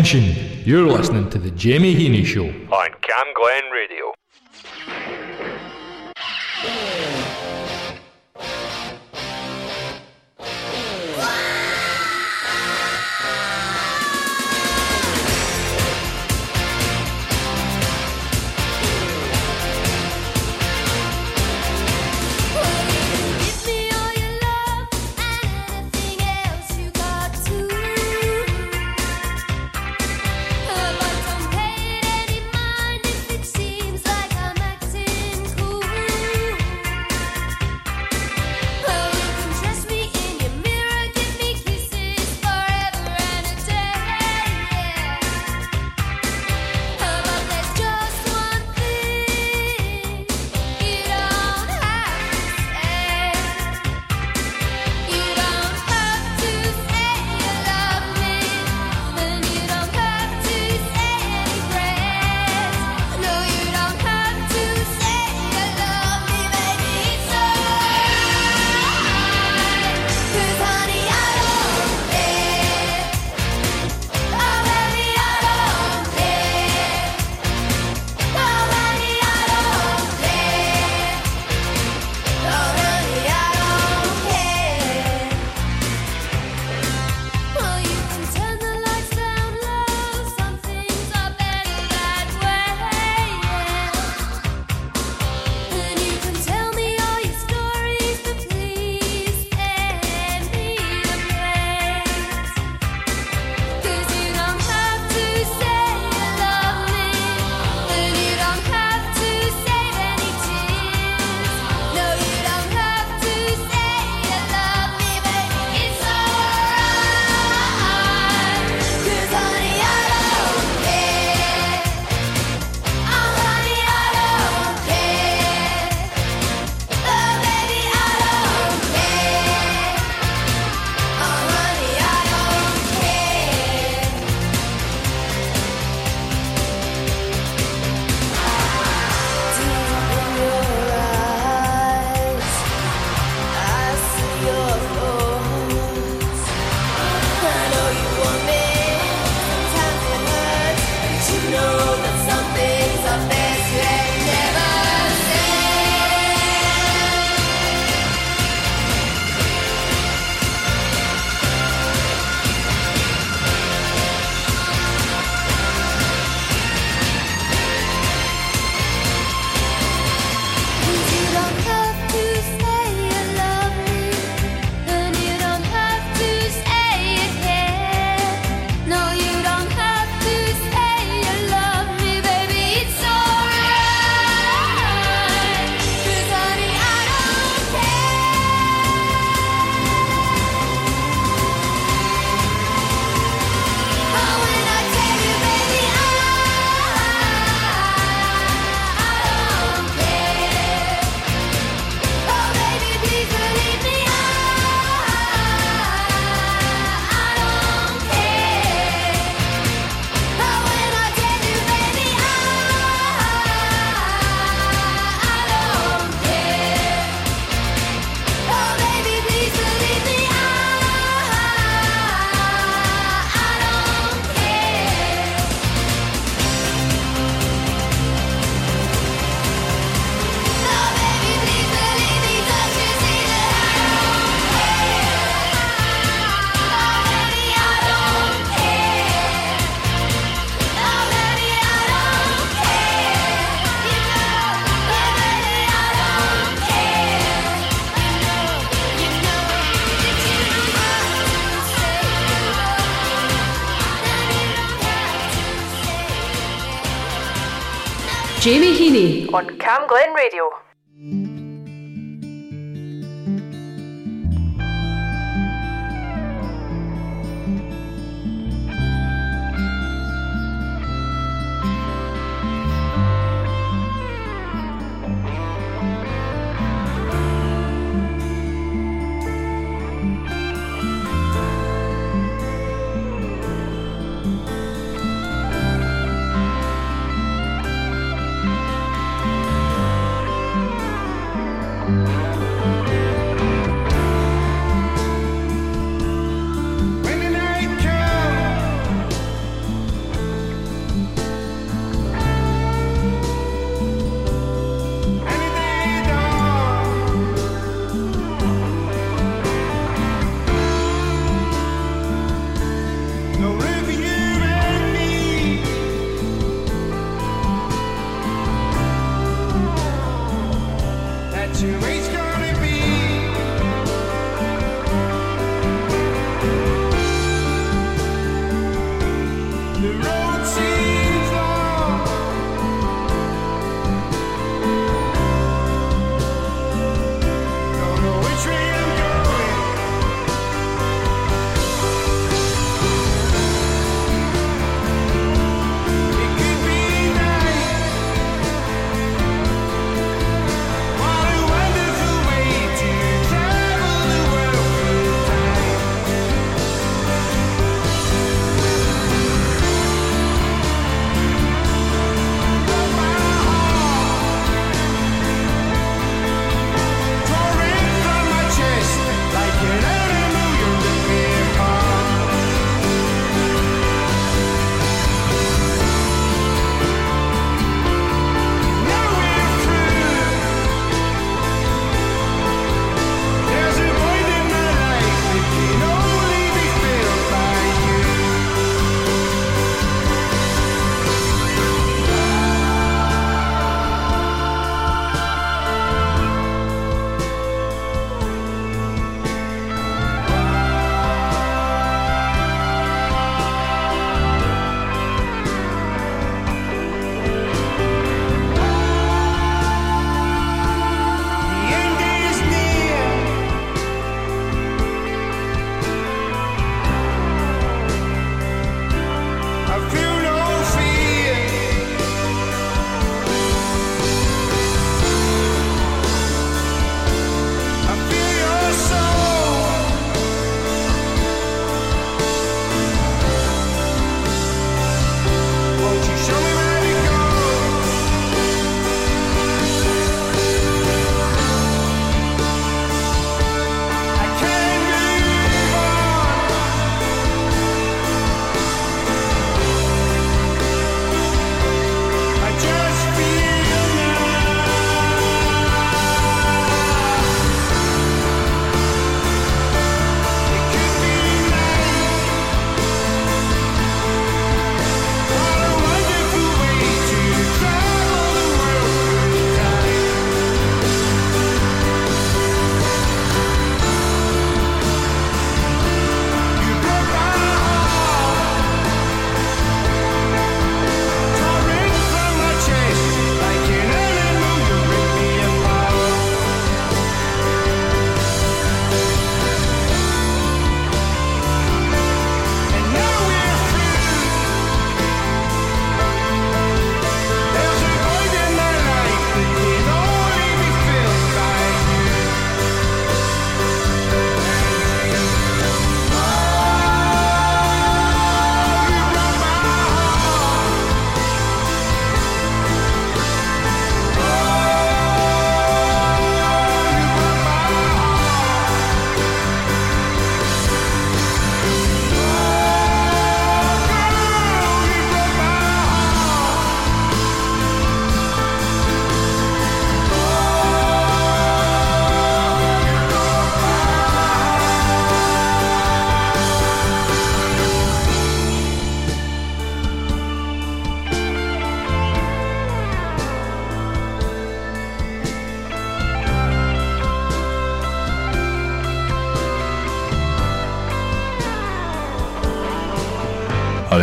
attention. You're listening to the Jamie Heaney Show on Camglen Radio. on Camglen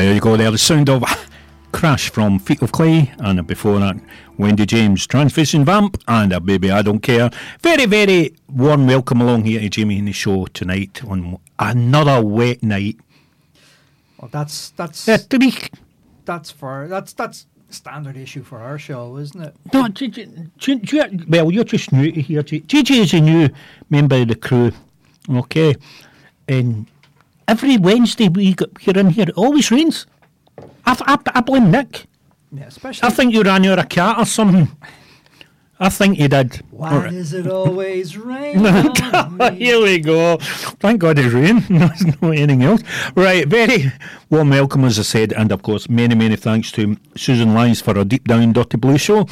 there you go. There, the sound of Crash from Feet of Clay, and before that, Wendy James, Transvision Vamp, and a baby I don't care. Very, very warm welcome along here to Jamie in the show tonight on another wet night. Well, that's that's that's for that's that's standard issue for our show, isn't it? No, well, you're just new to here. GG is a new member of the crew, okay? And every Wednesday we get here in here, it always rains. I, I, I blame Nick. Yeah, especially. I think you ran out of cat or something. I think you did. Why Alright. does it always rain? Here we go. Thank God it's rain. There's no anything else. Right, very warm welcome, as I said, and of course, many, many thanks to Susan Lyons for a deep down Dirty Blue show.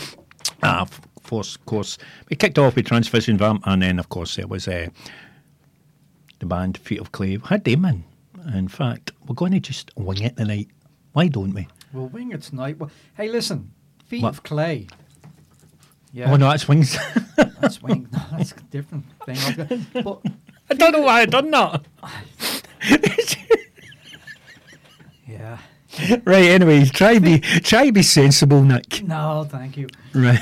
Ah, of course, of course, we kicked off with Transvision Vamp, and then, of course, there was uh, the band Feet of Clay. We had them in. In fact, we're going to just wing it tonight. Why don't we? We'll wing it tonight. Well, hey, listen, feet What? of clay. Yeah, Oh no, that's wings. that's wing. No, that's a different thing. But I don't know why I done that. yeah, right, anyway, try be try be sensible, Nick. no, thank you. Right.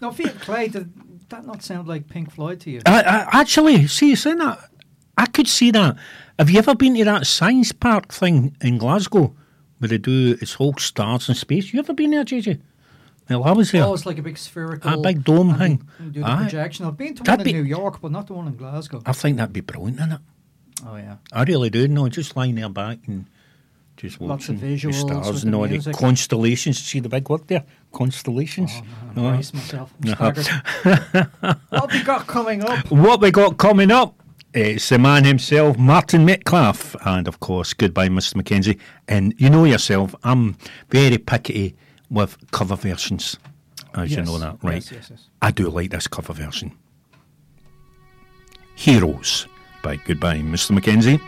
No, feet of clay. Did that not sound like Pink Floyd to you? I, I, actually, see, you saying that, I could see that. Have you ever been to that science park thing in Glasgow where they do it's whole stars and space? You ever been there, JJ? Well, I was there. Oh, it's like a big spherical, A big dome thing. Do the Aye. projection. I've been to That'd one in be- New York, but not the one in Glasgow. I think that'd be brilliant, innit? Oh yeah, I really do. No, just lying there back and just Lots of watching the stars and all the constellations. See the big word there? Constellations. oh, No. no, myself. Uh-huh. what have we got coming up? What we got coming up? It's the man himself, Martin Metcalfe, and of course, goodbye, Mr. Mackenzie. And you know yourself, I'm very picky with cover versions, as you know that, right? yes, yes, yes. I do like this cover version. Heroes by Goodbye, Mr. Mackenzie.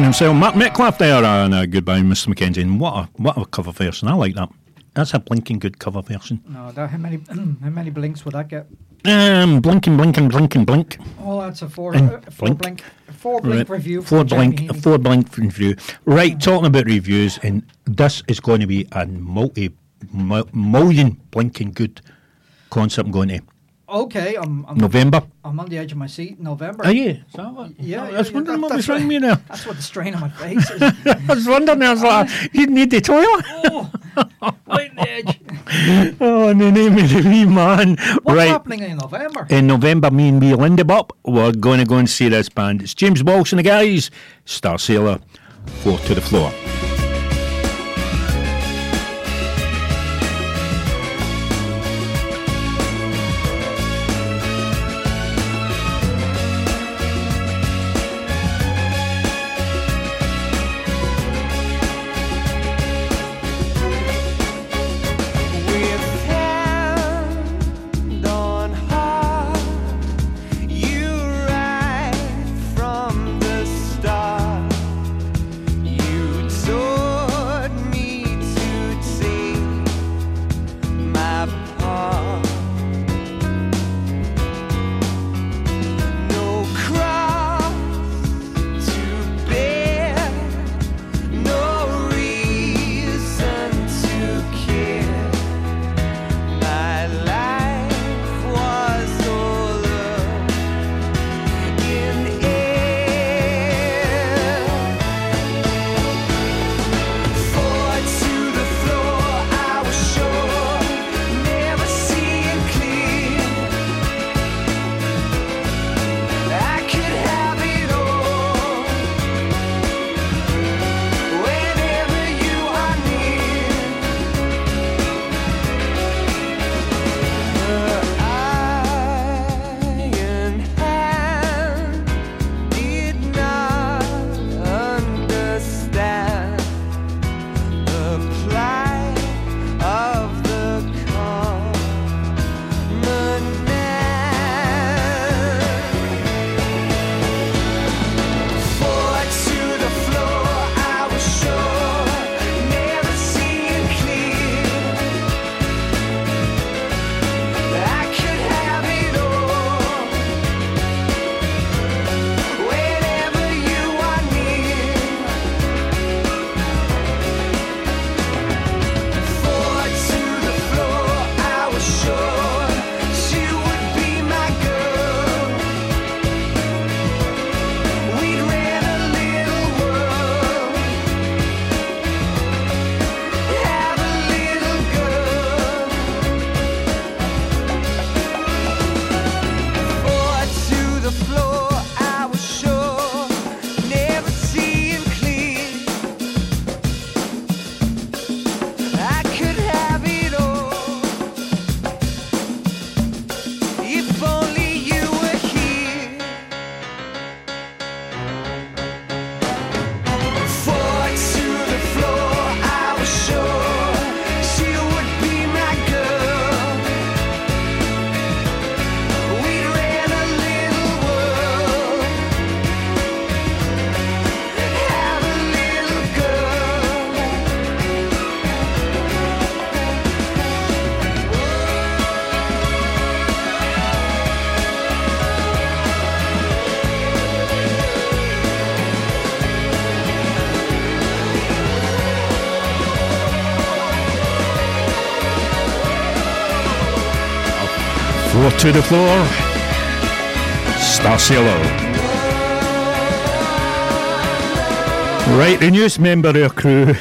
Man himself, Matt Metcalfe there, and uh, goodbye, Mr. Mackenzie. And what a, what a cover version. I like that. That's a blinking good cover version. No, that, how many how many blinks would that get? Um, blinking, blinking, blinking, blink. Oh, that's a four And uh, four blink. blink four blink Right. review. Four blink, four blink review. Right, talking about reviews, and this is going to be a multi mil- million blinking good concert I'm going to. Okay, I'm I'm, November. I'm on the edge of my seat. November. Are you? Is that uh, what? Yeah, I was yeah, wondering that- what was that's wrong with you there. That's what the strain on my face is. I was wondering, I was like, you need the toilet. oh, right on the edge. Oh, in the name of the wee man. What's right. happening in November? In November, me and me, Linda Bop, we're going to go and see this band. It's James Walsh and the guys, Starsailor, Four to the Floor. To the Floor, Starsailor. Right, the newest member of our crew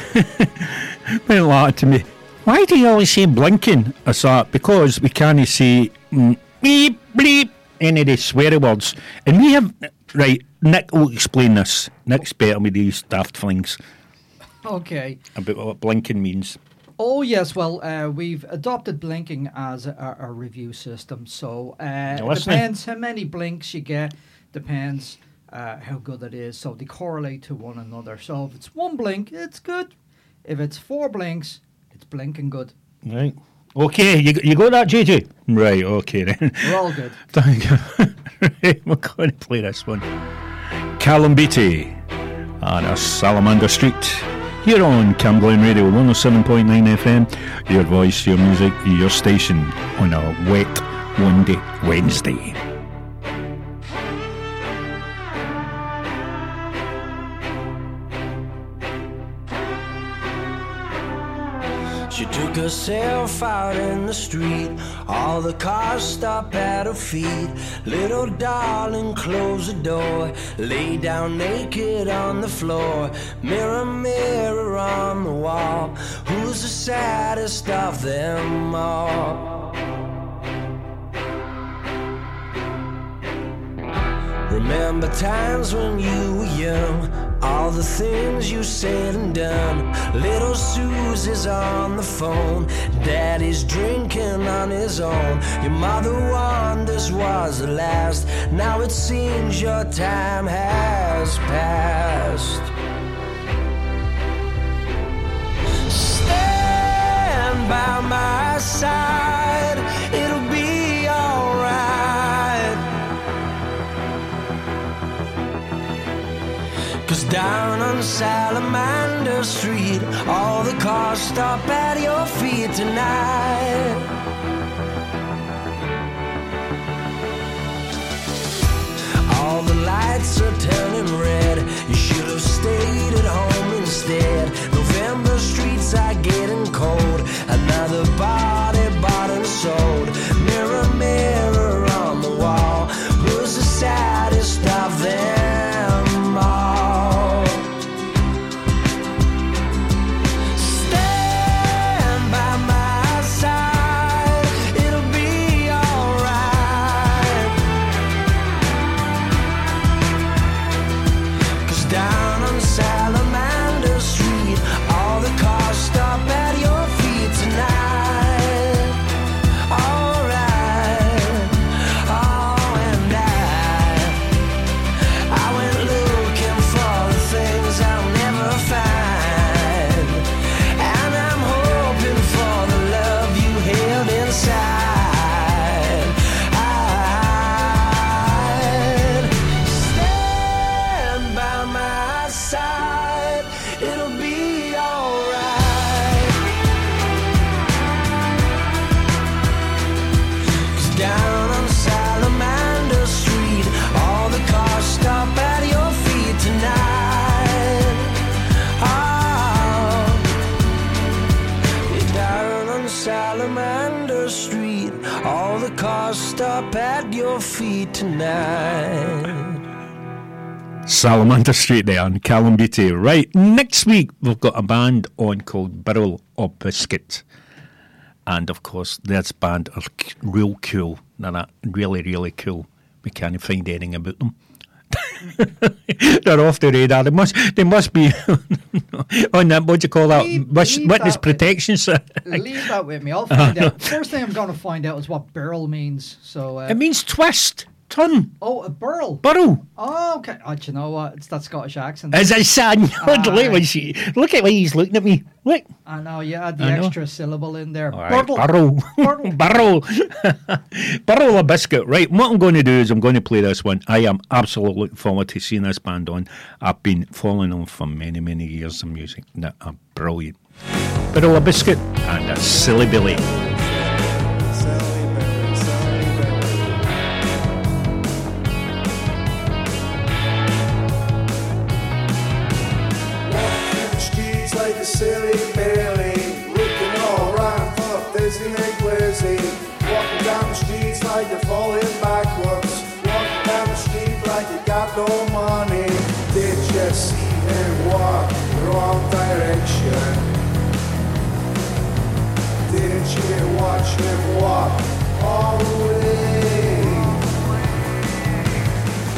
went like to me, Why do you always say blinking? I thought, because we can't say mm, beep, bleep, any of the swear words. And we have, right, Nick will explain this. Nick's better with these daft things Okay. about what blinking means. Oh yes, well uh, we've adopted blinking as a, a review system. So uh, it depends how many blinks you get. Depends uh, how good it is. So they correlate to one another. So if it's one blink, it's good. If it's four blinks, it's blinking good. Right. Okay, you, you got that, JJ? Right, okay then. We're all good. Thank you. right, we're going to play this one. Callum Beattie, And a Salamander Street. Here on Camglen Radio 107.9 FM, your voice, your music, your station on a wet, windy Wednesday. She took herself out in the street. All the cars stop at her feet. Little darling, close the door. Lay down naked on the floor. Mirror, mirror on the wall. Who's the saddest of them all? Remember times when you were young, all the things you said and done. Little Susie's on the phone, Daddy's drinking on his own. Your mother wonders was the last. Now it seems your time has passed. Stand by my side, down on Salamander Street, all the cars stop at your feet tonight. All the lights are turning red. You should have stayed at home instead. November streets are getting cold. Another body bought and sold. Mirror, mirror Salamander Street there on Callum Beattie. Right, next week we've got a band on called Barrel of Biscuit. And of course, this band are real cool. They're not really, really cool. We can't find anything about them. They're off the radar. They must, they must be on that. What do you call that? Leave- Wis- leave witness that protection. sir. Leave that with me. I'll find out. First thing I'm going to find out is what barrel means. So, uh, It means twist, turn, oh, a burl. burrow. Oh, okay. Oh, do you know what? It's that Scottish accent. As I said, look, Aye. when she, look at why he's looking at me. Look. I know you add the I know. extra syllable in there. All right, Burtle. barrel. Burtle. barrel. barrel of biscuit. Right, what I'm going to do is I'm going to play this one. I am absolutely looking forward to seeing this band on. I've been following them for many, many years of music. They are brilliant. Barrel a biscuit and a silly Billy. Watch him walk all the way?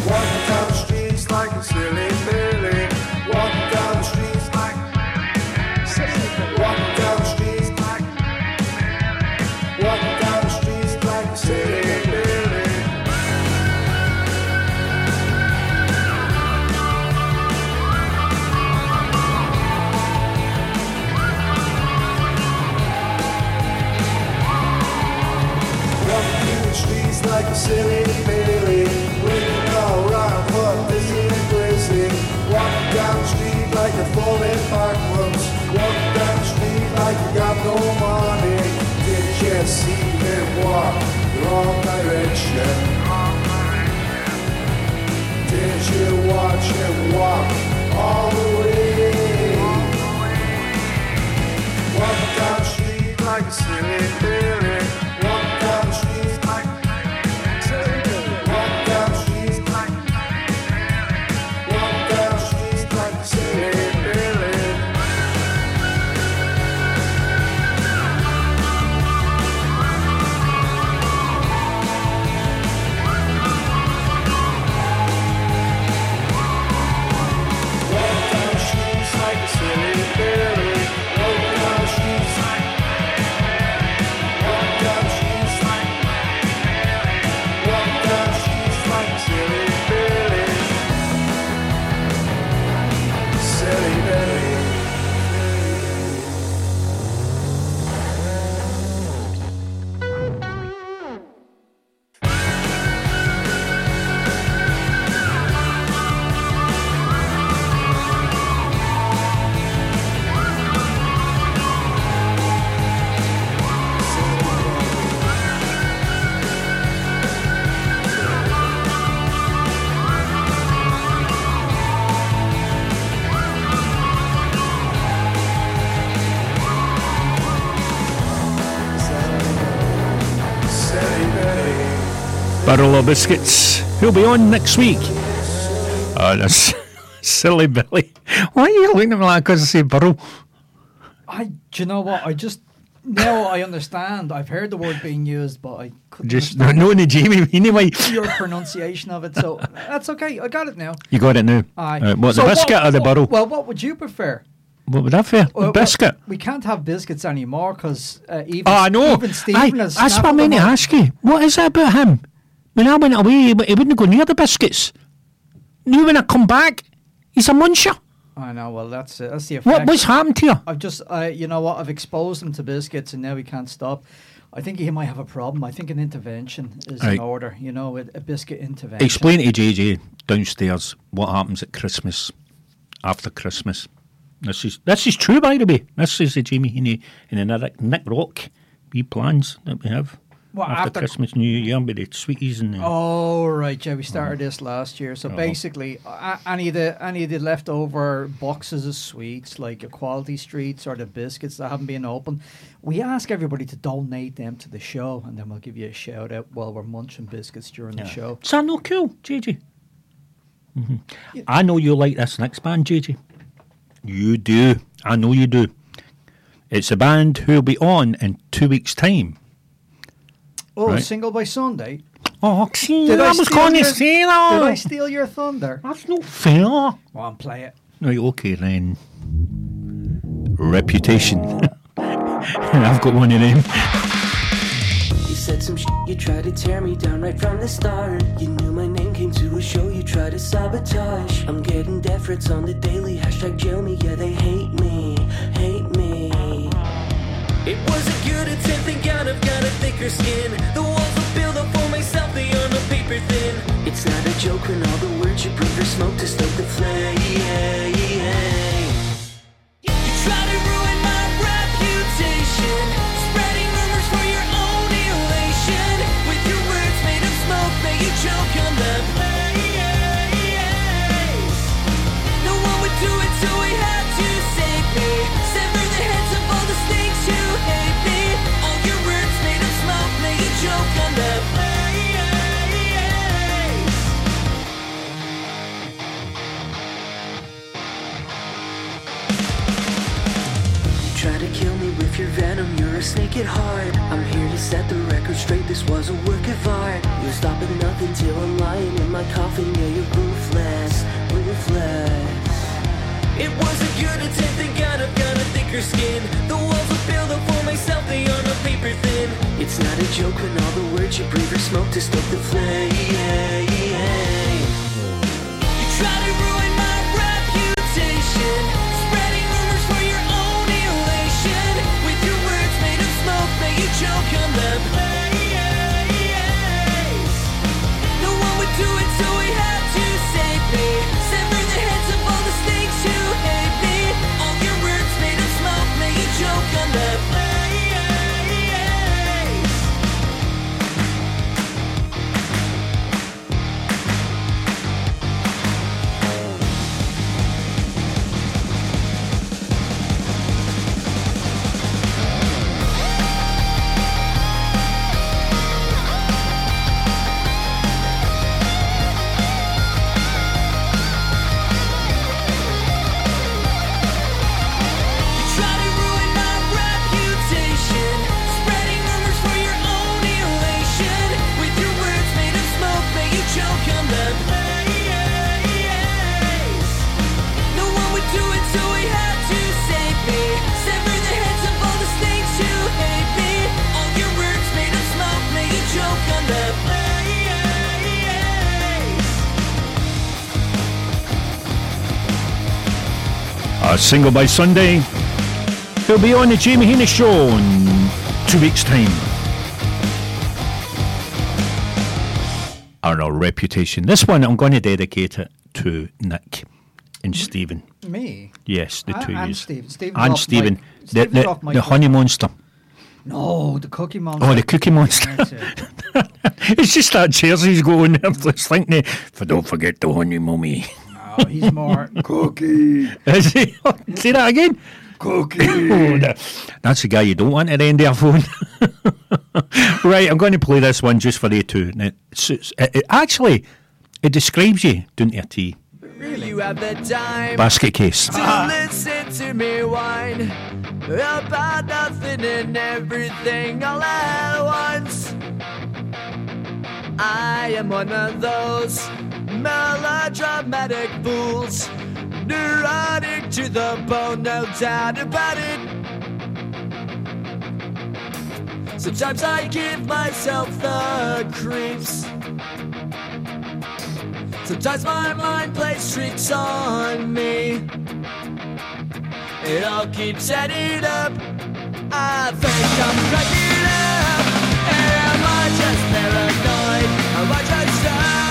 Walking down the streets like a silly silly We go dizzy and. Walk down street like a falling backwards. Walk down street like you got no money. Did you see him walk wrong direction? Did you watch him walk all the way? Walk down street like a silly Barrel of Biscuits. Who'll be on next week? Oh, that's silly Billy. Why are you looking at me like because I say Burrow? I, do you know what? I just now I understand. I've heard the word being used, but I couldn't Just understand knowing the Jamie anyway. your pronunciation of it. So that's okay. I got it now. You got it now. Aye. Right, what, So the biscuit or the what- burrow? Well, what would you prefer? what would that? Well, the biscuit? well, we can't have biscuits anymore because uh, even Oh, I know. even Stephen has that's what I meant to ask you. What is that about him? When I went away, he, wouldn't go near the biscuits. Now when I come back, he's a muncher. I know. Well, that's it. That's the effect. What what's happened to you? I've just, uh, you know what? I've exposed him to biscuits, and now he can't stop. I think he might have a problem. I think an intervention is Right. in order. You know, a, a biscuit intervention. Explain to JJ downstairs what happens at Christmas, after Christmas. This is this is true, by the way. This is the Jamie Heaney and the Nick, Nick Rock wee plans that we have What, after, after- Christmas, New Year with the sweeties and the, Oh right, yeah, we started this last year. So Oh. basically, a- any of the any of the leftover boxes of sweets, like quality streets or the biscuits that haven't been opened, we ask everybody to donate them to the show, and then we'll give you a shout out while we're munching biscuits during the show. That not cool, JJ? hmm I know you like this next band, JJ. You do. I know you do. It's a band who'll be on in two weeks' time. Oh, Right. single by Sunday. Oh, see, Did I, I was steal going to your- say Did I steal your thunder? That's not fair. Go on, play it. Right, okay then. Reputation. I've got one of them. You said some shit, you tried to tear me down right from the start. You knew my name came to a show, you tried to sabotage. I'm getting death threats on the daily, hashtag jail me, yeah, they hate me, hate me. It was a good attempt, thank God I've got a thicker skin. The walls will build up for myself, they are no paper thin. It's not a joke when all the words you breathe are smoke to stoke the flame. You're at heart. I'm here to set the record straight, this was a work of art. You stop at nothing till I'm lying in my coffin, yeah, you're ruthless, ruthless. It was a good attempt, thank God I've got a thicker skin. The walls will build up for myself, they are no paper thin. It's not a joke when all the words you breathe are smoke to stoke the flame. Choke on the blaze. No one would do it, so single by Sunday. He'll be on the Jamie Heaney show in two weeks' time. Our reputation. This one, I'm going to dedicate it to Nick and Stephen. Me? Yes, the A- two and yous. Stephen. Stephen's And Stephen. The, the, the honey monster. No, the Cookie Monster. Oh, the cookie monster. It's just that jersey's going like, the- for don't forget the honey mummy. Oh, he's more cookie. Is he? Say that again. Cookie. Oh, that's the guy you don't want at the end of your phone. right, I'm going to play this one just for you two. It it- it- actually, it describes you, don't you, T? You have the time Basket case. to ah. listen to me whine about nothing and everything all at once. I am one of those melodramatic fools, neurotic to the bone, no doubt about it. Sometimes I give myself the creeps. Sometimes my mind plays tricks on me. It all keeps adding up. I think I'm cracking up. Am I just paranoid? Am I just up?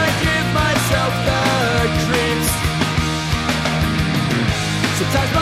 Sometimes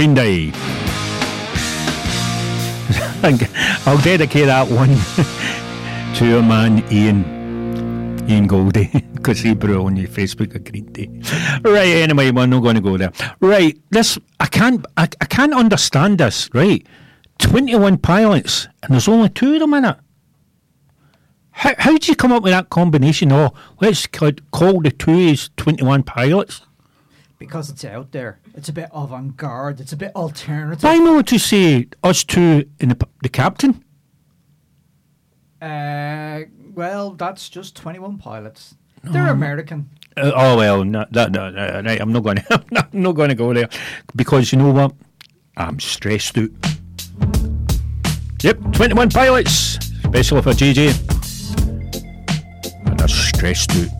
Green Day. I'll dedicate that one to our man Ian, Ian Goldie, because he it on your Facebook a Green Day. Right, anyway, we're not going to go there. Right, this I can't, I, I can't understand this. Right, twenty-one pilots, and there's only two of them in it. How how did you come up with that combination? Oh, let's ca- call the two is twenty-one pilots. Because it's out there. It's a bit avant-garde. It's a bit alternative. Why not to say us two and the, the captain? Uh, well, that's just 21 pilots. They're American. Uh, oh well, no, that, no, no, right, I'm not going. to. I'm not going to go there because you know what? I'm stressed out. Yep, 21 pilots, especially for JJ, and I'm stressed out.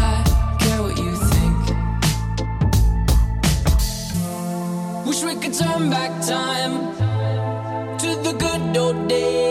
Wish we could turn back time to the good old days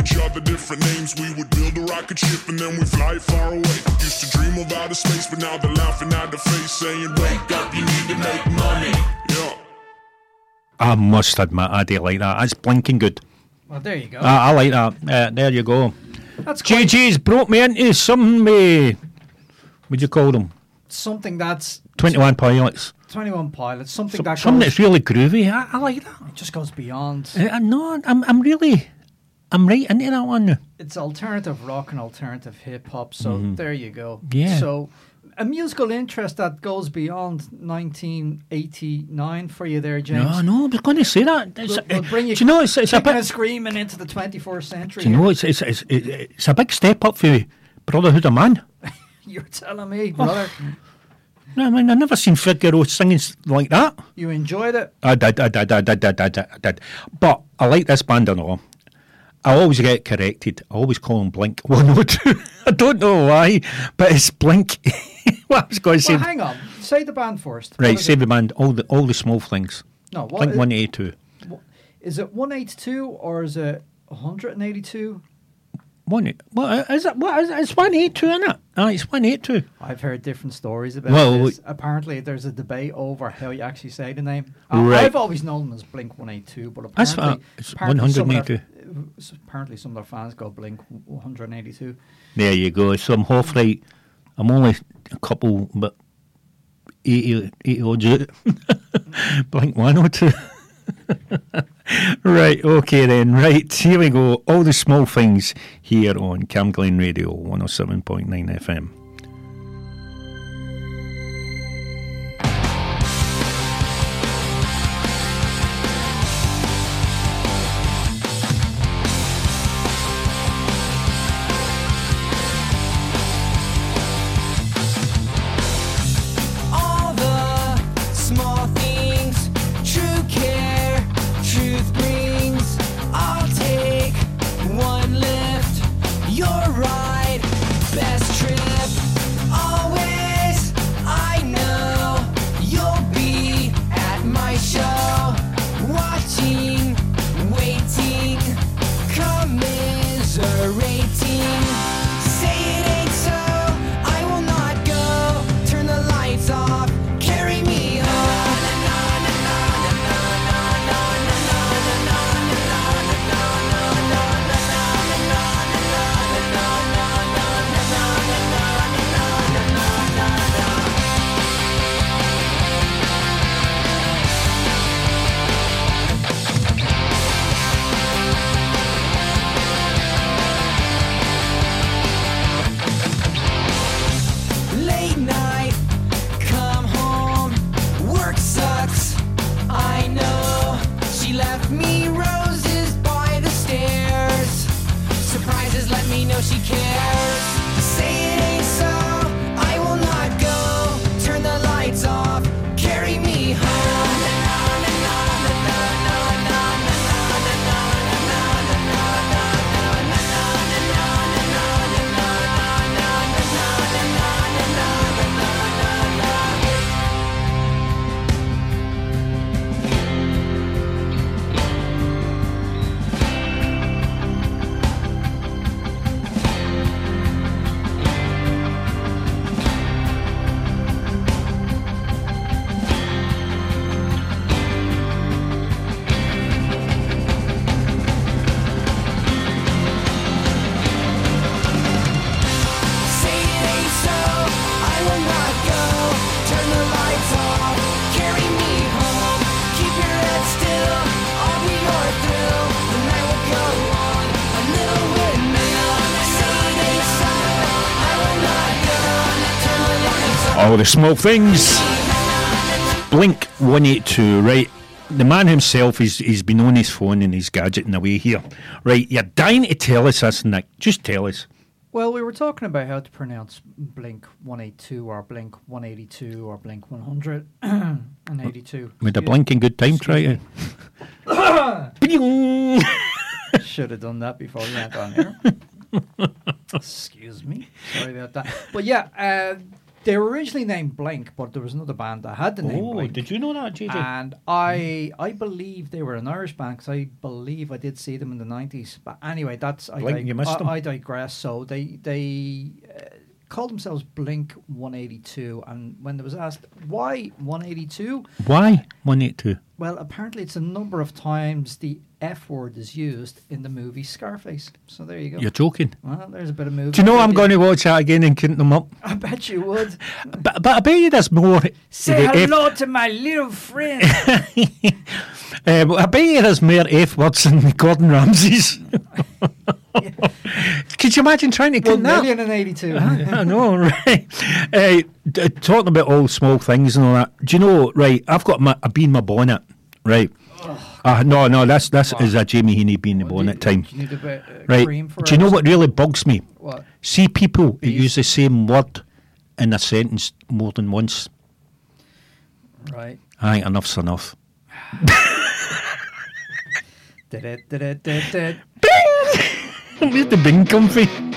other different names. We would build a rocket ship and then we fly far away. Used to dream of outer space, but now they're laughing at the face, saying, Wake up, you need to make money. Yeah. I must admit, I do like that. That's blinking good. Well, there you go. I, I like that. Uh, there you go. That's quite JG's brought me into something. Uh, what'd you call them? something that's 21 pilots. 21 pilots, something Some- that something goes, that's really groovy. I, I like that. it just goes beyond. Uh, no, I'm, I'm really, I'm right into that one. It's alternative rock and alternative hip hop. So there you go. Mm-hmm. Yeah. So a musical interest that goes beyond 1989 for you there, James. No, no, I was going to say that. It's, We'll, we'll bring you do you know, it's, it's a bit. screaming into the 24th century. Do you know, it's, it's, it's, it's a big step up for you, Brotherhood of Man. You're telling me, brother, No, I mean, I've never seen Figaro singing like that. you enjoyed it. I did, I did, I did, I did, I did. But I like this band and all. I always get corrected. I always call them Blink 102. I don't know why, but it's Blink. what I was going to say. Well, hang on. Say the band first. Right, say the band, all the all the small things. No, what Blink 182. Is it 182 or is it 182? One, what is it? What is it? It's 182, isn't it? Ah, it's 182. I've heard different stories about Well, this. Apparently, there's a debate over how you actually say the name. Uh, Right. I've always known them as Blink 182, but That's apparently, what- it's some of their- 182. apparently, some of their fans go Blink 182. There you go. So I'm half right. I'm only a couple, but 80, 80 odds out. Blink 102. right, okay then. Right, here we go. All the small things here on Camglen Radio 107.9 FM. All the small things. Blink 182, right? The man himself, he's, he's been on his phone and he's gadgeting away here. Right, you're dying to tell us this, Nick. Just tell us. Well, we were talking about how to pronounce Blink 182 or Blink 182 or Blink 100 and 82. With a blinking good time, try. Bing! Should have done that before we went on here. Excuse me. Sorry about that. But yeah, uh, they were originally named Blink, but there was another band that had the name Oh, Blink. did you know that, JJ? And I, I believe they were an Irish band because I believe I did see them in the nineties. But anyway, that's I, Blink, dig- you missed I, them. I digress. So they they uh, called themselves Blink One Eighty Two, and when there was asked why One Eighty Two, Why 182? well, apparently it's a number of times the F word is used in the movie Scarface. So there you go. You're joking. Well, there's a bit of movie. Do you know I'm going to watch that again and count them up? I bet you would. But, but I bet you there's more. Say the F- hello to my little friend. But I bet you there's more F words than Gordon Ramsay's. Could you imagine trying to count that? million and eighty-two. I know, right? Uh, d- talking about all small things and all that. Do you know, right? I've got my a bean my bonnet, right? Uh, no, no, that's that's is a Jamie Heaney bean the bonnet time, you need a bit uh, right? Do you know what really bugs me? What? See people Bees. use the same word in a sentence more than once. Right. Aye, enough's enough. Da-da-da-da-da-da. Where's the bing comfy? Coming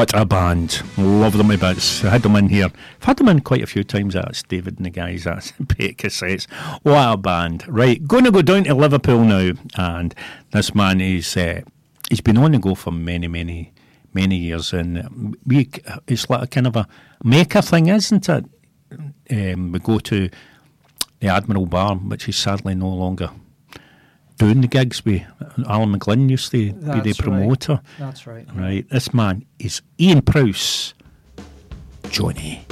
What a band. Love them my bits. I had them in here. I've had them in quite a few times. That's David and the guys. That's Pete Cassettes. What a band. Right, going to go down to Liverpool now. And this man is, uh, he's been on the go for many, many, many years. And we, it's like a kind of a maker thing, isn't it? Um, we go to the Admiral Bar, which is sadly no longer doing the gigs with Alan McGlynn used to That's be the promoter. Right. That's right. Right. This man is Ian Prowse, Johnny.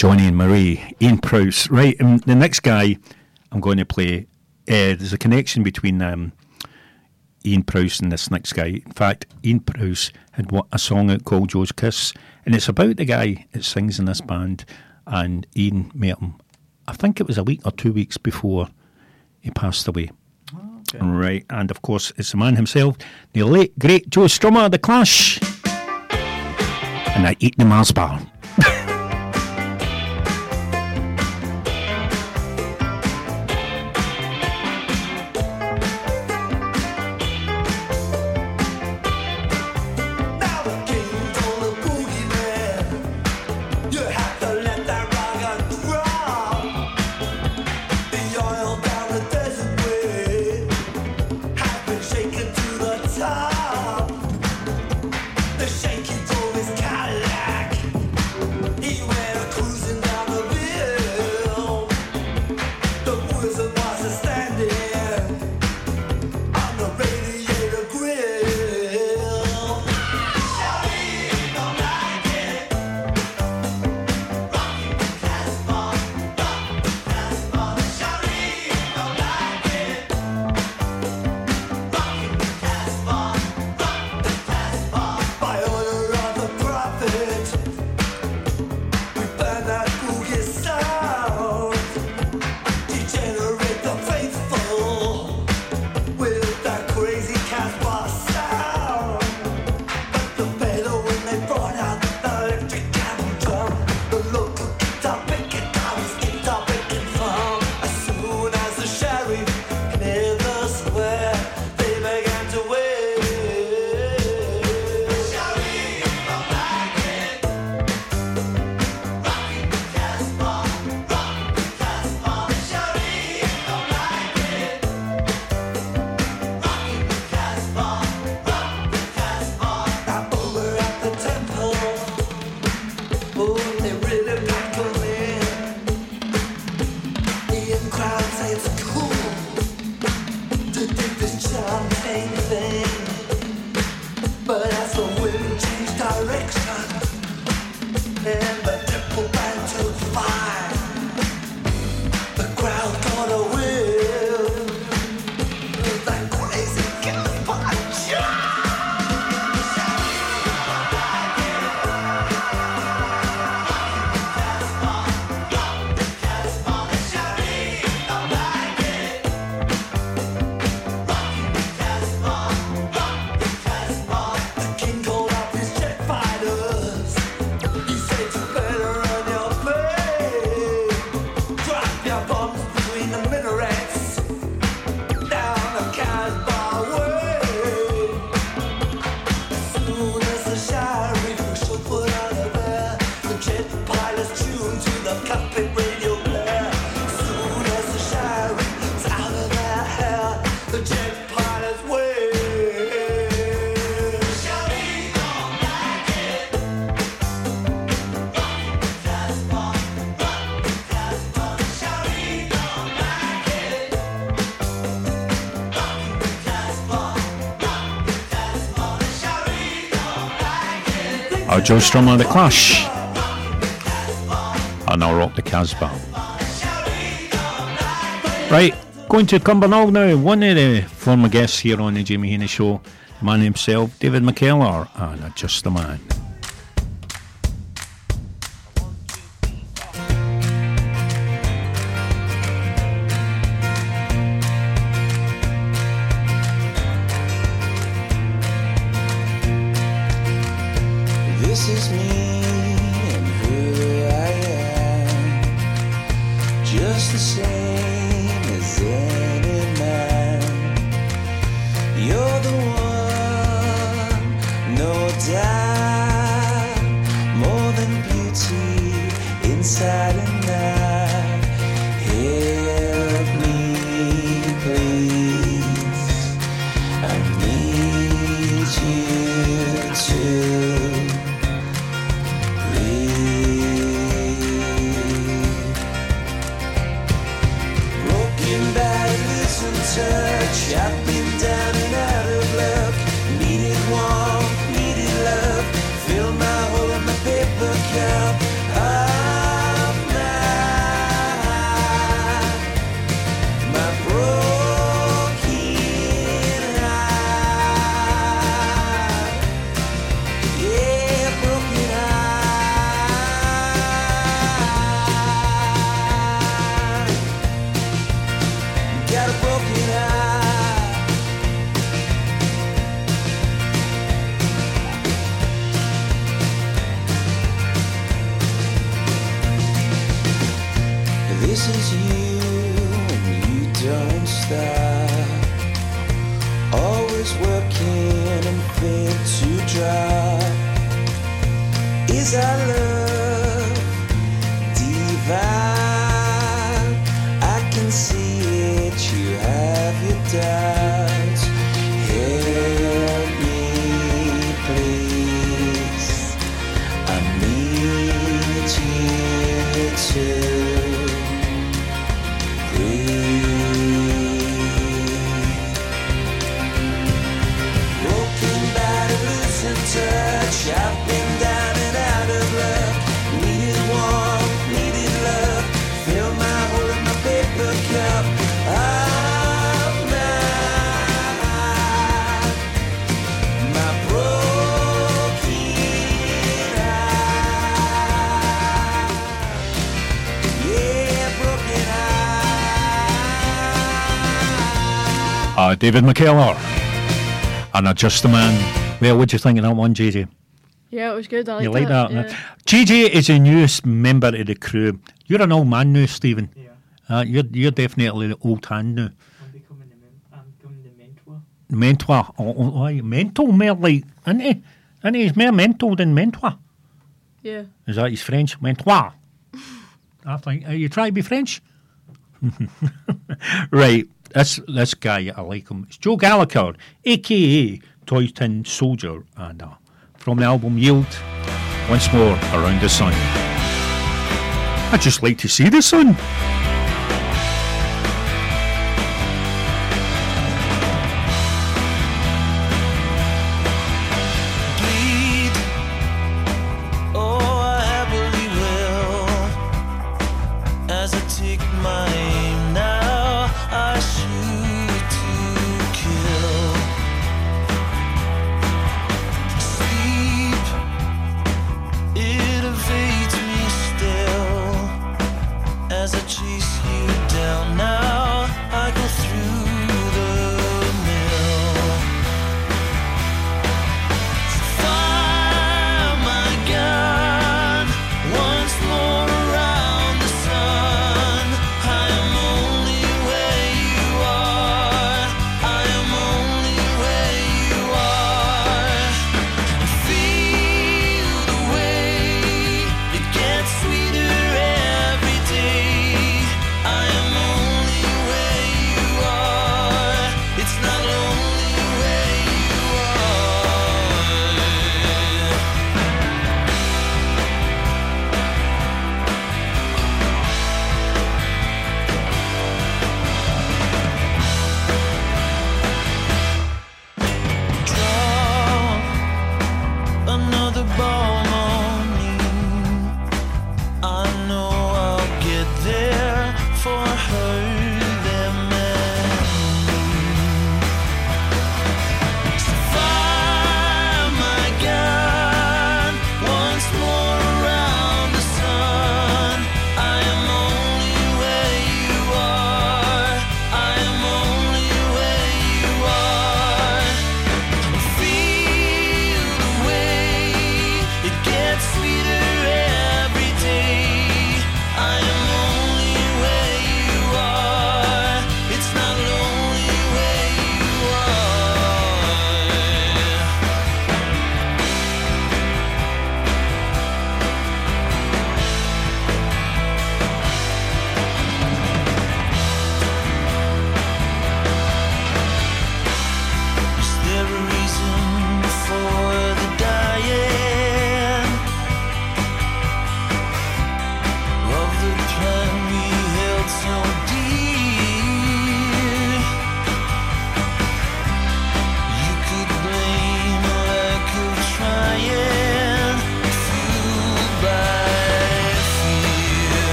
Johnny and Marie, Ian Prowse. Right, And the next guy I'm going to play, uh, there's a connection between um, Ian Prowse and this next guy. In fact, Ian Prowse had a song out called Joe's Kiss, and it's about the guy that sings in this band, and Ian met him, I think it was a week or two weeks before he passed away. Okay. Right, and of course, it's the man himself, the late, great Joe Strummer, The Clash, and I eat the Mars bar. Joe Strummer, The Clash. And I'll rock the Casbah. Right, going to Cumbernauld now. One of the former guests here on the Jamie Heaney Show, the man himself, David McKellar, and Just a Man. Heart. Uh, David McKellar, and uh, Just a Man. Well, what do you think of that one, JJ? Yeah, it was good. I You like it. that? Yeah. JJ is the newest member of the crew. You're an old man now, Stephen. Yeah. Uh, you're you're definitely the old hand now. I'm becoming the I'm becoming the mentor. Mentor, oh, oh, aye, mental, more like, isn't he? Isn't he? He's more mental than mentor. Yeah. Is that his French? Mentor. I think. Uh, you try to be French. right. This this guy, I like him. It's Joe Gallagher, aka Toy Tin Soldier, and uh, from the album Yield. Once more, around the sun. I just like to see the sun.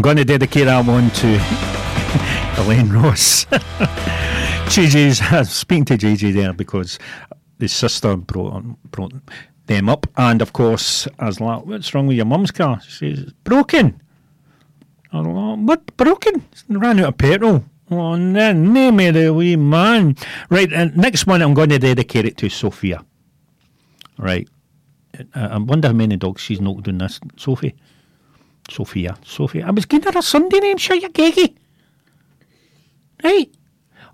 I'm going to dedicate that one to Elaine Ross. Gigi's, I was speaking to Gigi there because his sister brought, brought them up. And of course, I was like, What's wrong with your mum's car? She says, Broken. I was like, What? Broken? Ran out of petrol. Oh, no, name me the wee man. Right, and next one, I'm going to dedicate it to Sophia. Right. I, wonder how many dogs she's knocked down this. Sophie. Sophia. Sophia. I was giving her a Sunday name, sure, you geggy. Right.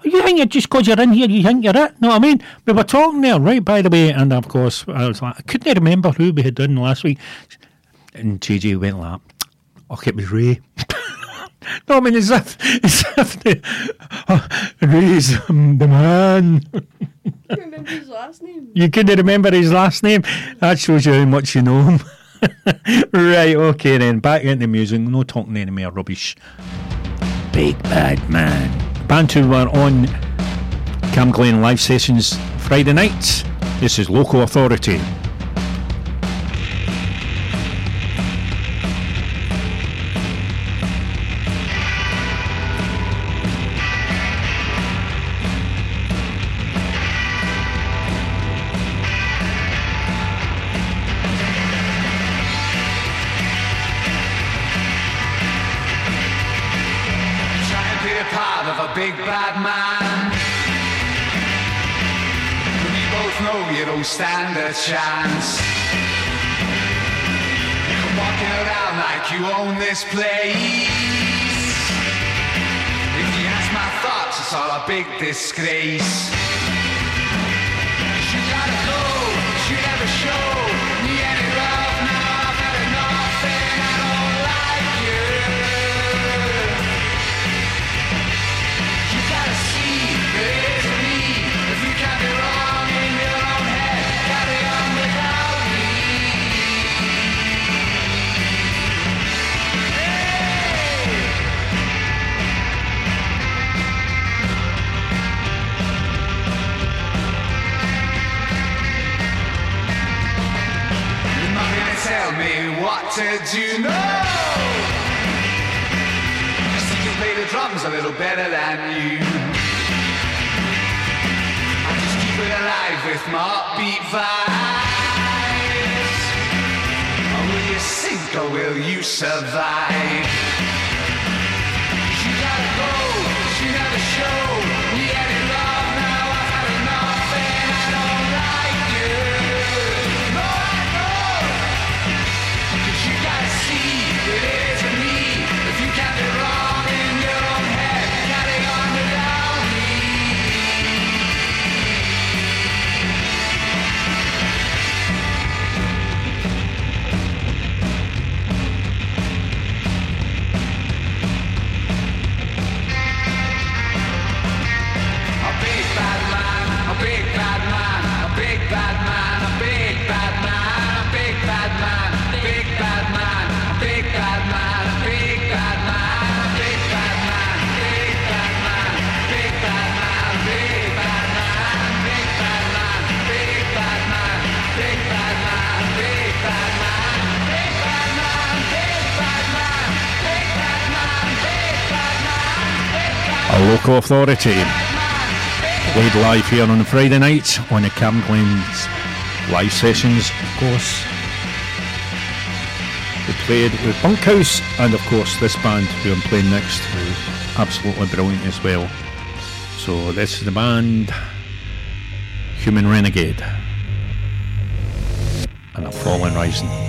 You think you're just because you're in here, you think you're it? What I mean? We were talking there, right, by the way, and of course, I was like, I couldn't remember who we had done last week. And JJ went like, oh, it was Ray. no, I mean, as if, as if the, oh, Ray's um, the man. I remember his last name. You couldn't remember his last name? That shows you how much you know him. Right, okay then. Back into the music. No talking any more rubbish. Big Bad Man. Who were on Camglen live sessions Friday night. This is Local Authority. Authority. Played live here on a Friday night on the Cam live sessions, of course. We played with Bunkhouse and of course this band who I'm playing next absolutely brilliant as well. So this is the band Human Renegade and a Fallen Rising.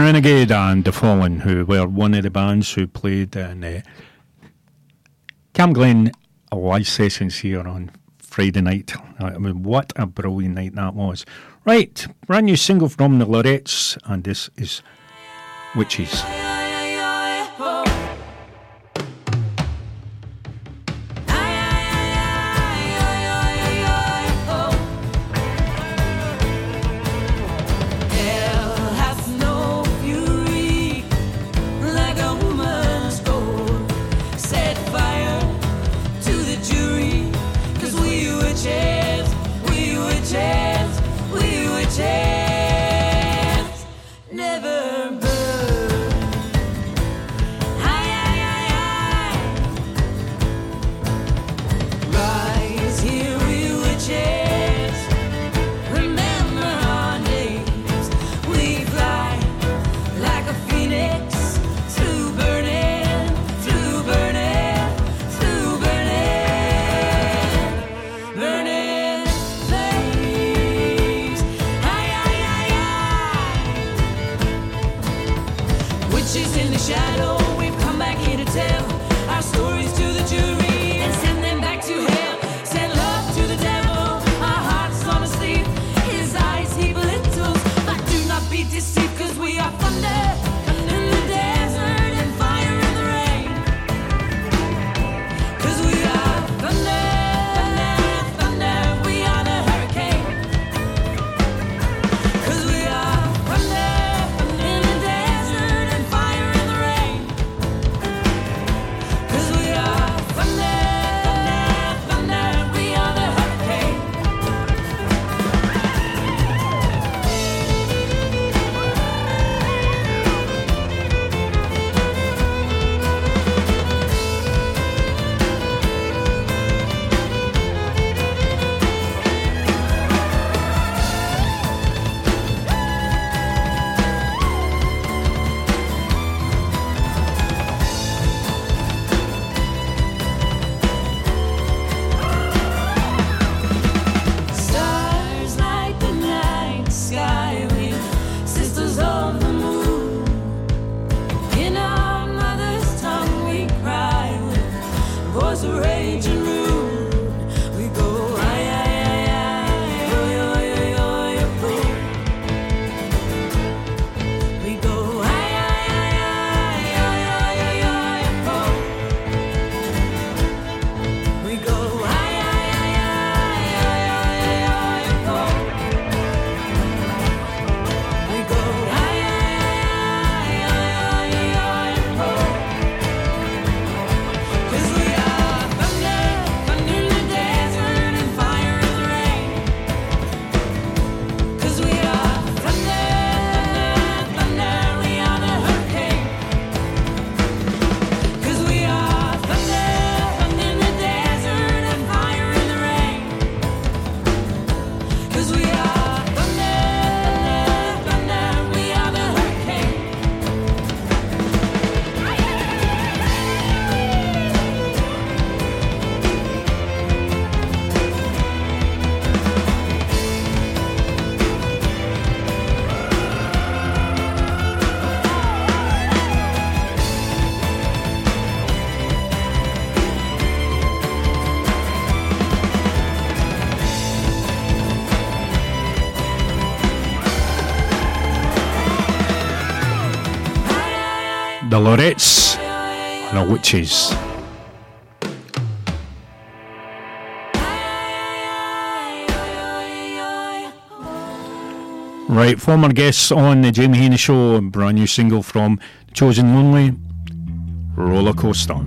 Renegade and The Fallen, who were one of the bands who played in uh, Camglen live sessions here on Friday night. I mean, what a brilliant night that was. Right, brand new single from the Lorettes, and this is Witches. Witches. Right, former guests on the Jamie Heaney Show, brand new single from Chosen Lonely, Roller Coaster.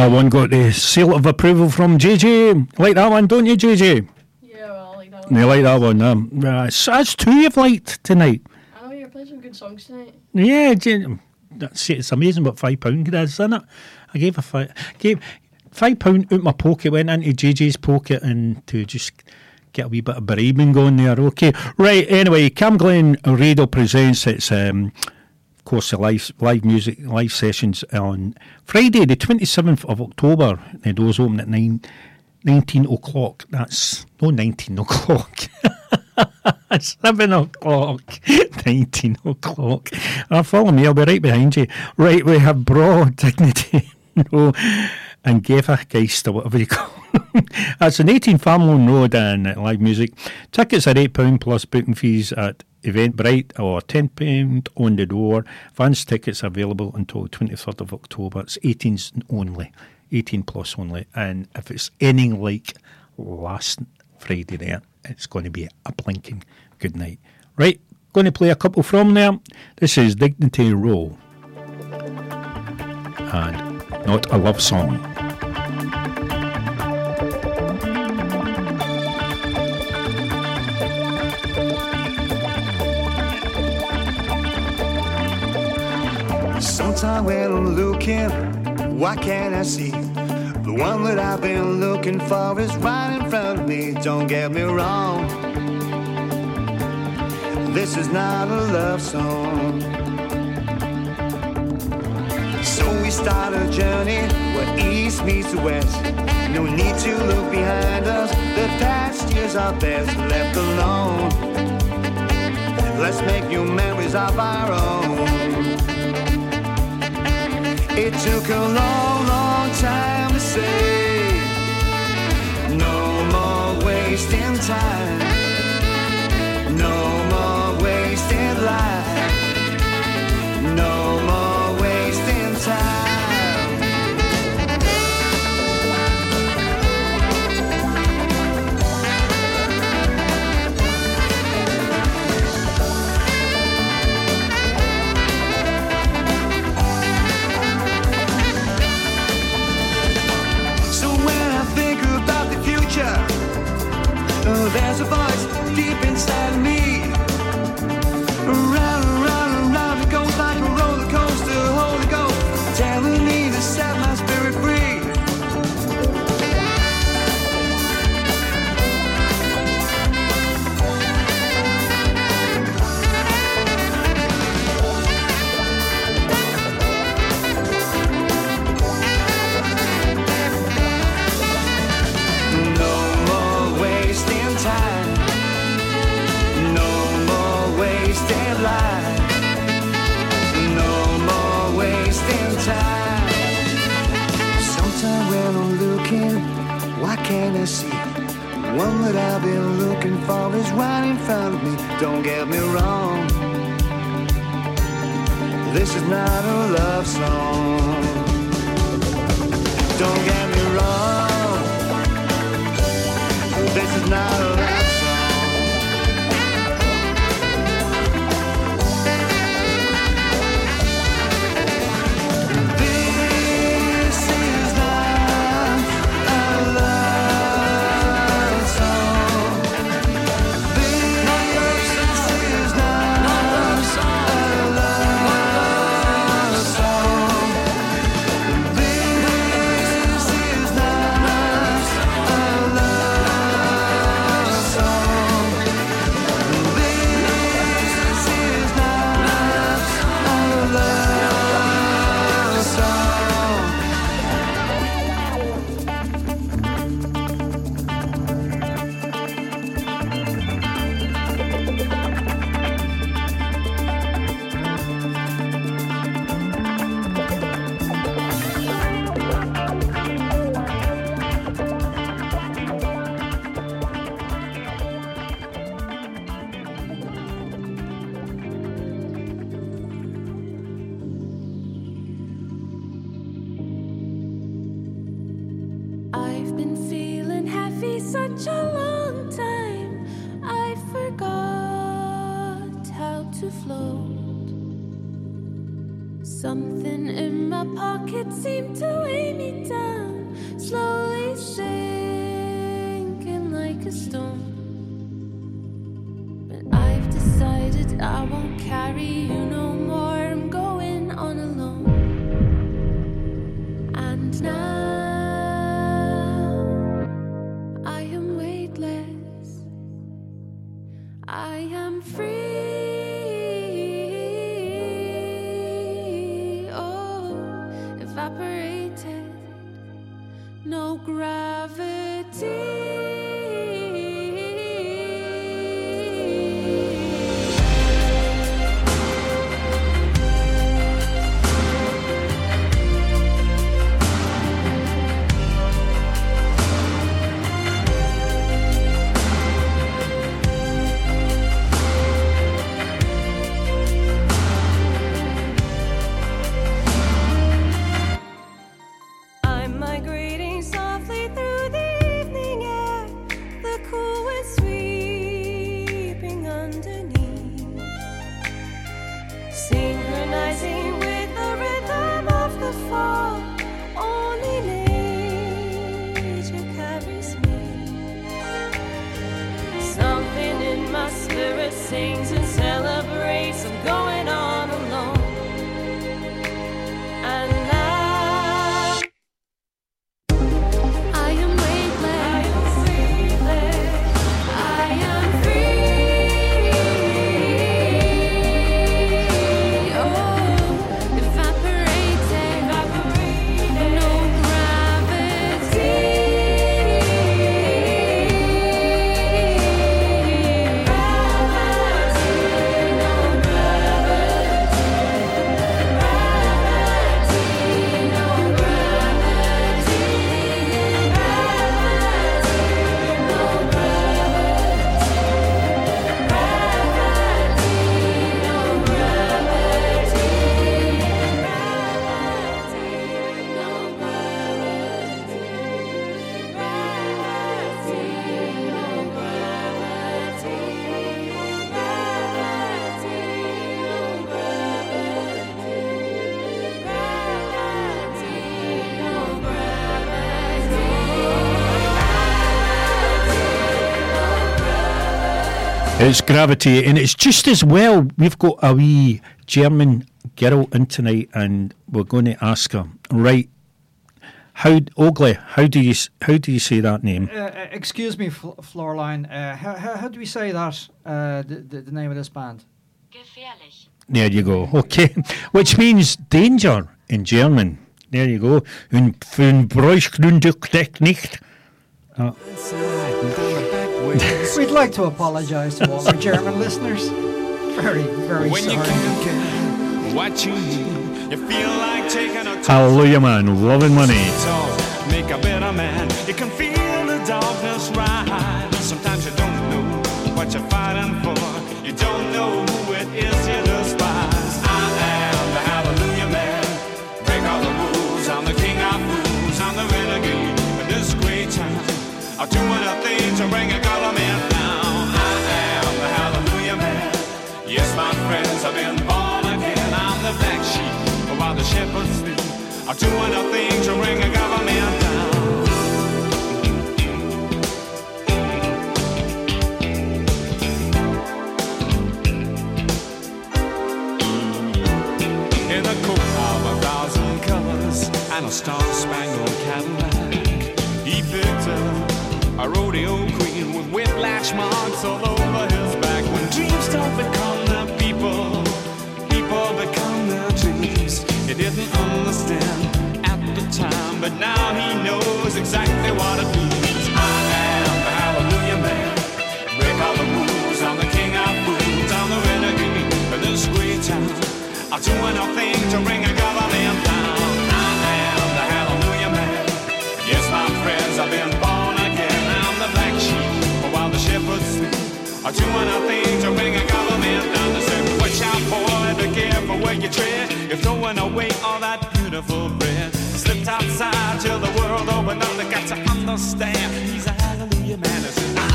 That one got the seal of approval from JJ. Like that one, don't you, JJ? Yeah, well, I like that You like that one? Um, that's, that's two you've liked tonight. I know you're playing some good songs tonight. Yeah, that's it's amazing what five pound does, isn't it? I gave a five, gave five pound out my pocket, went into JJ's pocket, and to just get a wee bit of bribing going there. Okay, right. Anyway, Camglen Radio presents its. Um, course, the live live music live sessions on Friday, the twenty seventh of October. The doors open at nine. 19 o'clock. That's no 19 o'clock. Seven o'clock. 19 o'clock. Uh, follow me, I'll be right behind you. Right, we have Broad Dignity. no, and Geist or whatever you call it. That's an 18 Farmeloan Road and live music. Tickets are £8 plus booking fees at Eventbrite or £10 on the door. Advance tickets available until 23rd of October. It's 18s only. 18 plus only. And if it's anything like last Friday there, it's going to be a blinking good night. Right, going to play a couple from there. This is Dignity Row. And not a love song. time when I'm looking, what can I see? The one that I've been looking for is right in front of me, don't get me wrong. This is not a love song. So we start a journey where east meets west. No need to look behind us, the past years are best left alone. Let's make new memories of our own. It took a long, long time to say No more wasting time. No more wasting life. there's a fire. sings and sings. It's gravity, and it's just as well. We've got a wee German girl in tonight, and we're going to ask her. Right, how Ogley? How do you how do you say that name? Uh, uh, excuse me, Fl- Floorline. Uh, how, how, how do we say that? Uh, the, the, the name of this band? Gefährlich. There you go. Okay, which means danger in German. There you go. Und von Bräuchgründig nicht. Uh, We'd like to apologise to all our German listeners. Very, very When sorry. you can't get what you need, you feel like taking a hallelujah, man. Loving money. make a better man. You can feel the darkness rise. Sometimes you don't know what you're fighting for. You don't know who it is you despise. I am the hallelujah man. Break all the rules. I'm the king of fools. I'm the renegade. In this great time, I'm doing a thing to bring a he picked up a rodeo queen with whiplash marks all over his back. Didn't understand at the time, but now he knows exactly what it means. I am the hallelujah man. Break all the rules. I'm the king of fools. I'm the renegade of this great town. I'm doing a thing to bring a government down. I am the hallelujah man. Yes, my friends, I've been born again. I'm the black sheep while the shepherds to bring a You're throwing away all that beautiful bread. Slipped outside till the world opened up. They got to understand. He's a hallelujah man. I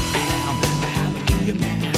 am the hallelujah man.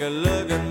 A look at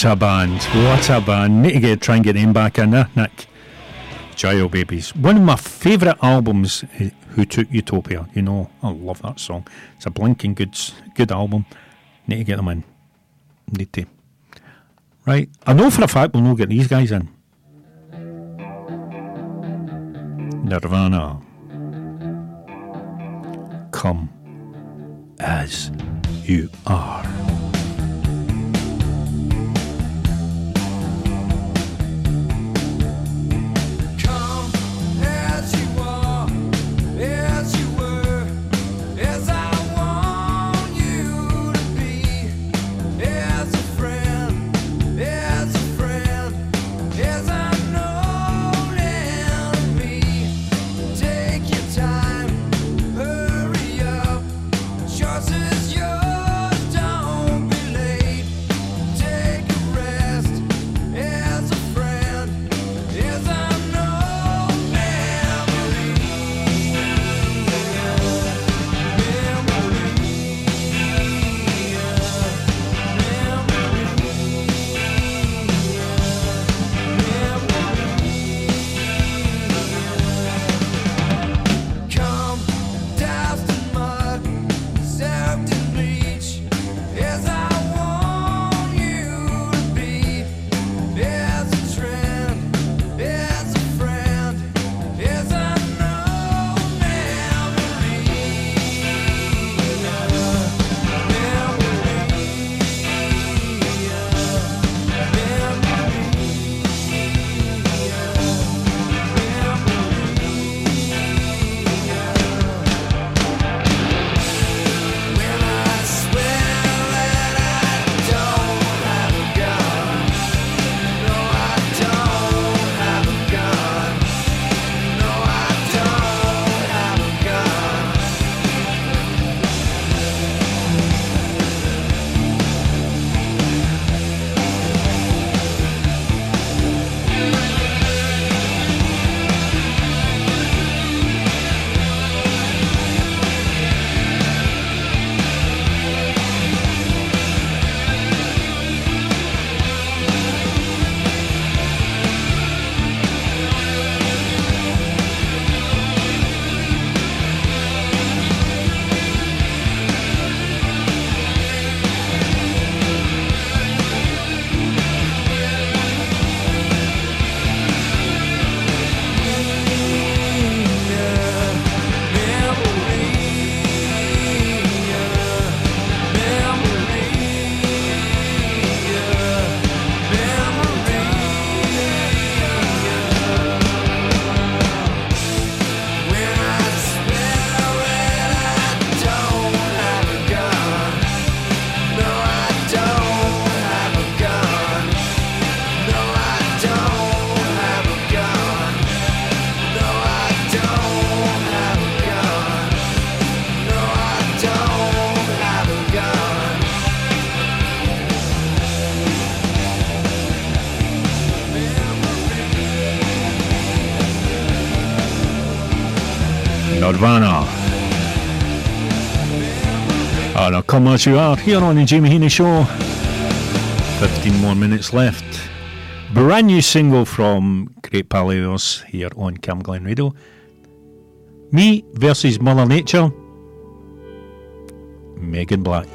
What a band! What a band! Need to get try and get him back in there, Nick. Jail Babies, one of my favourite albums. eh, Who took Utopia? You know, I love that song. It's a blinking good, good album. Need to get them in. Need to. Right, I know for a fact we'll not get these guys in. Nirvana. Come as you are. I'll as you are here on the Jamie Heaney Show. 15 more minutes left. Brand new single from Great Palaos here on Camglen Radio. Me versus Mother Nature. Megan Black.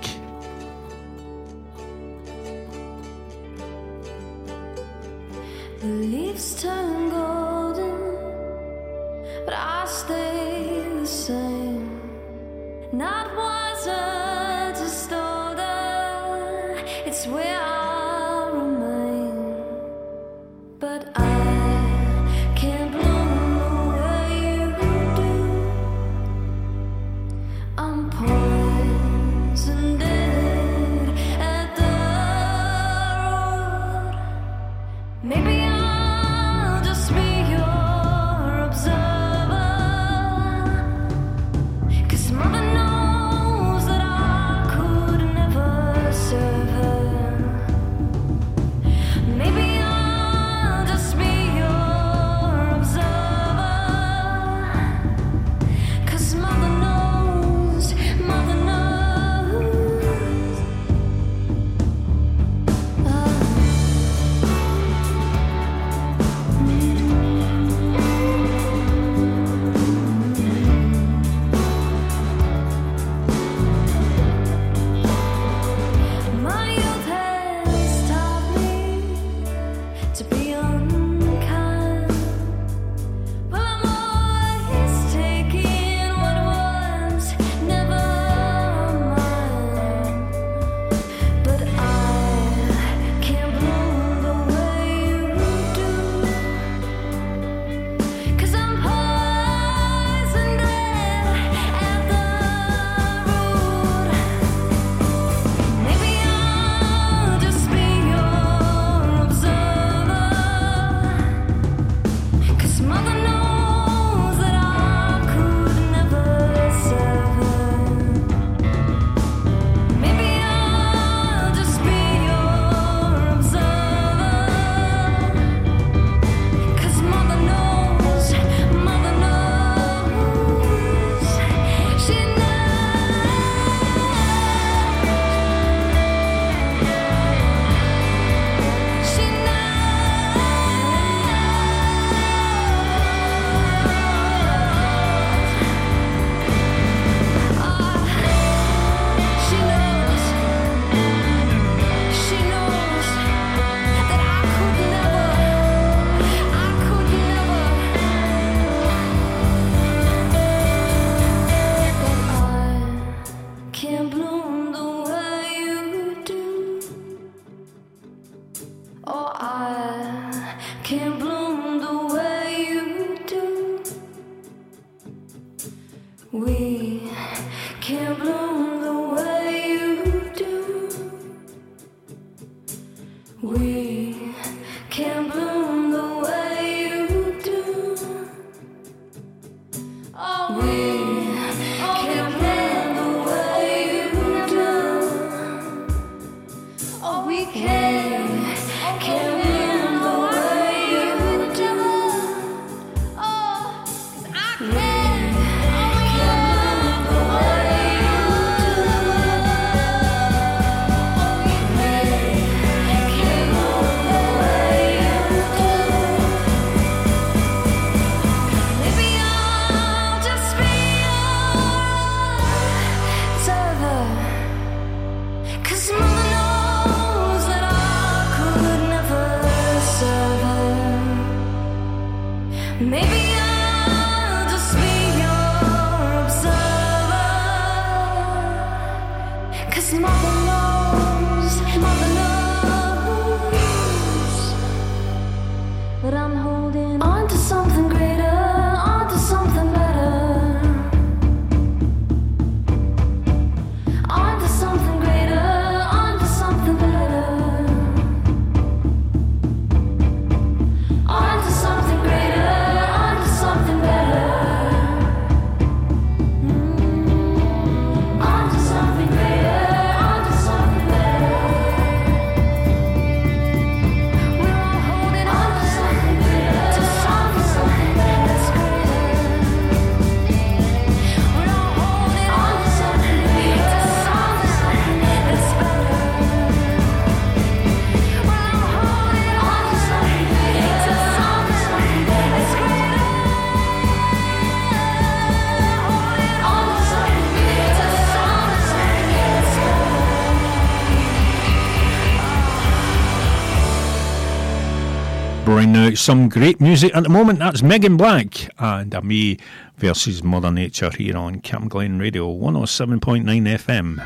Now, some great music at the moment. That's Megan Black and me versus Mother Nature here on Camglen Radio 107.9 FM.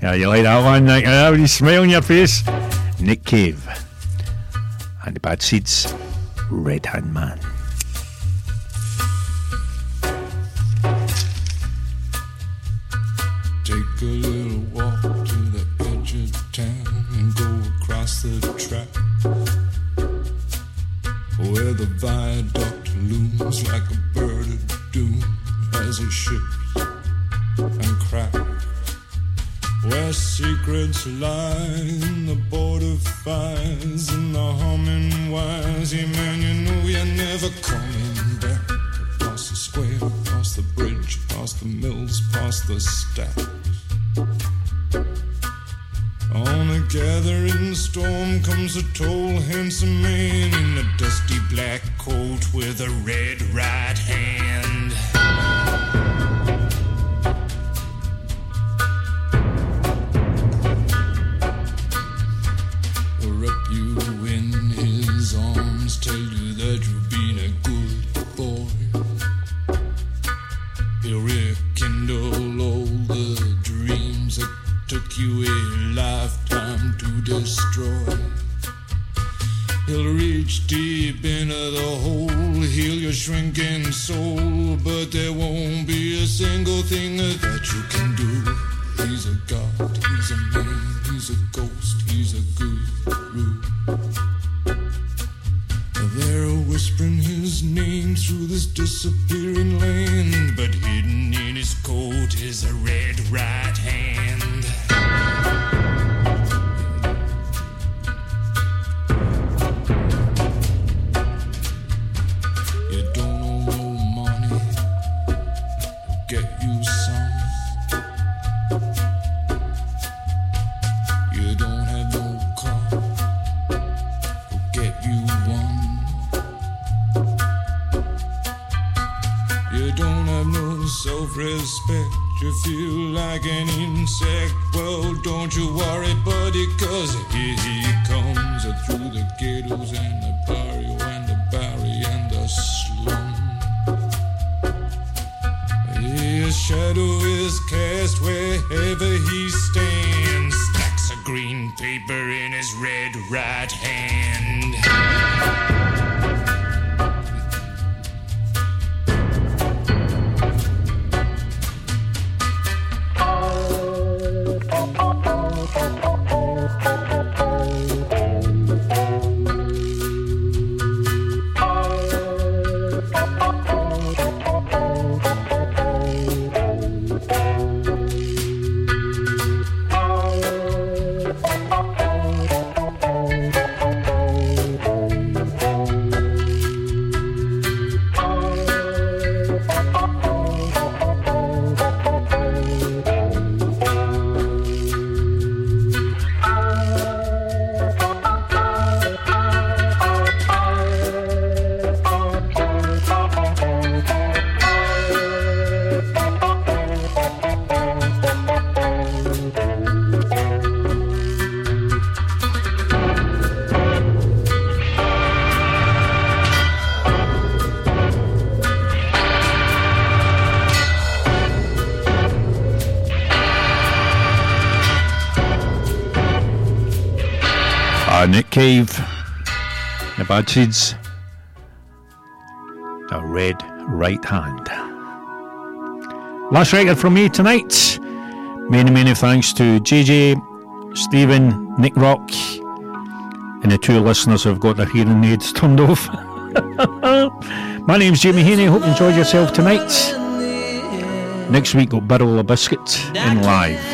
Yeah, you like that one? Nick? Yeah, with a smile on your face? Nick Cave and the Bad Seeds, Red Hand Man. never coming back. Across the square, across the bridge, past the mills, past the stacks. On a gathering storm comes a tall, handsome man in a dusty black coat with a red right hand. Bad Seeds, A Red Right Hand. Last record from me tonight. Many, many thanks to JJ, Stephen, Nick Rock, and the two listeners who've got their hearing aids turned off. My name's Jamie Heaney. Hope you enjoyed yourself tonight. Next week, we'll barrel a biscuit in live.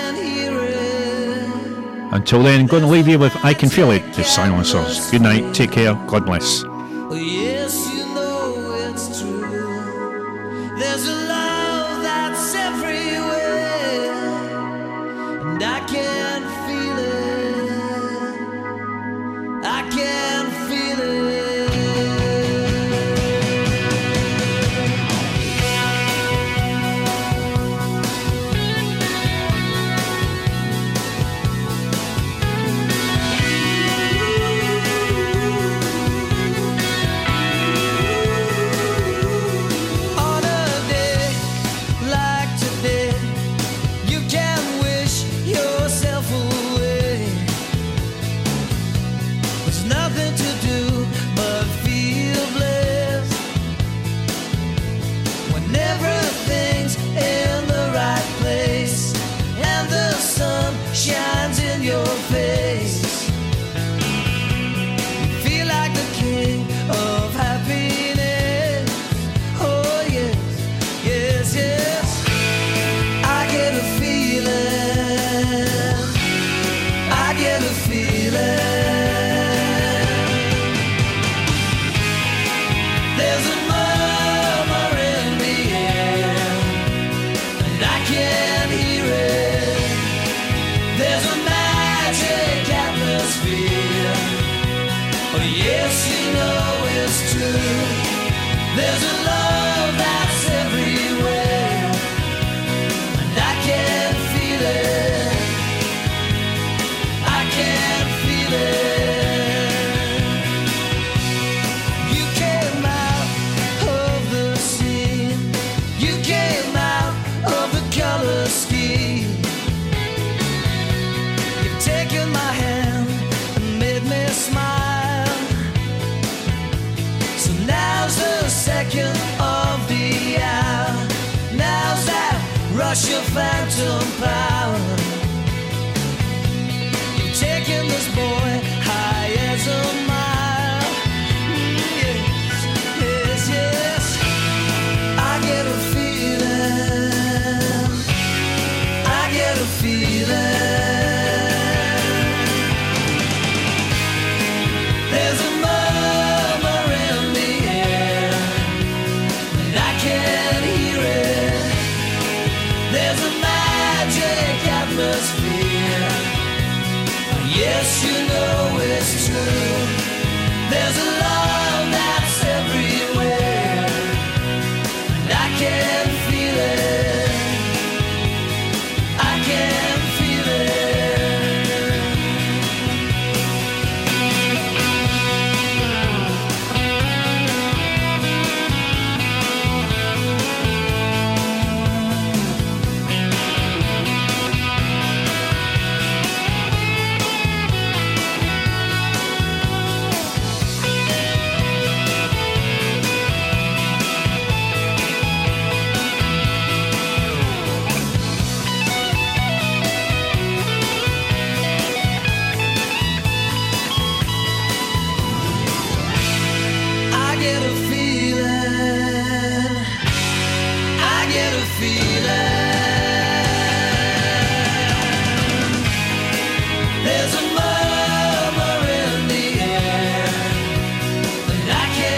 Until then, I'm going to leave you with I Can Feel It, the silencers. Good night, take care, God bless. Yes, you know it's true. There's a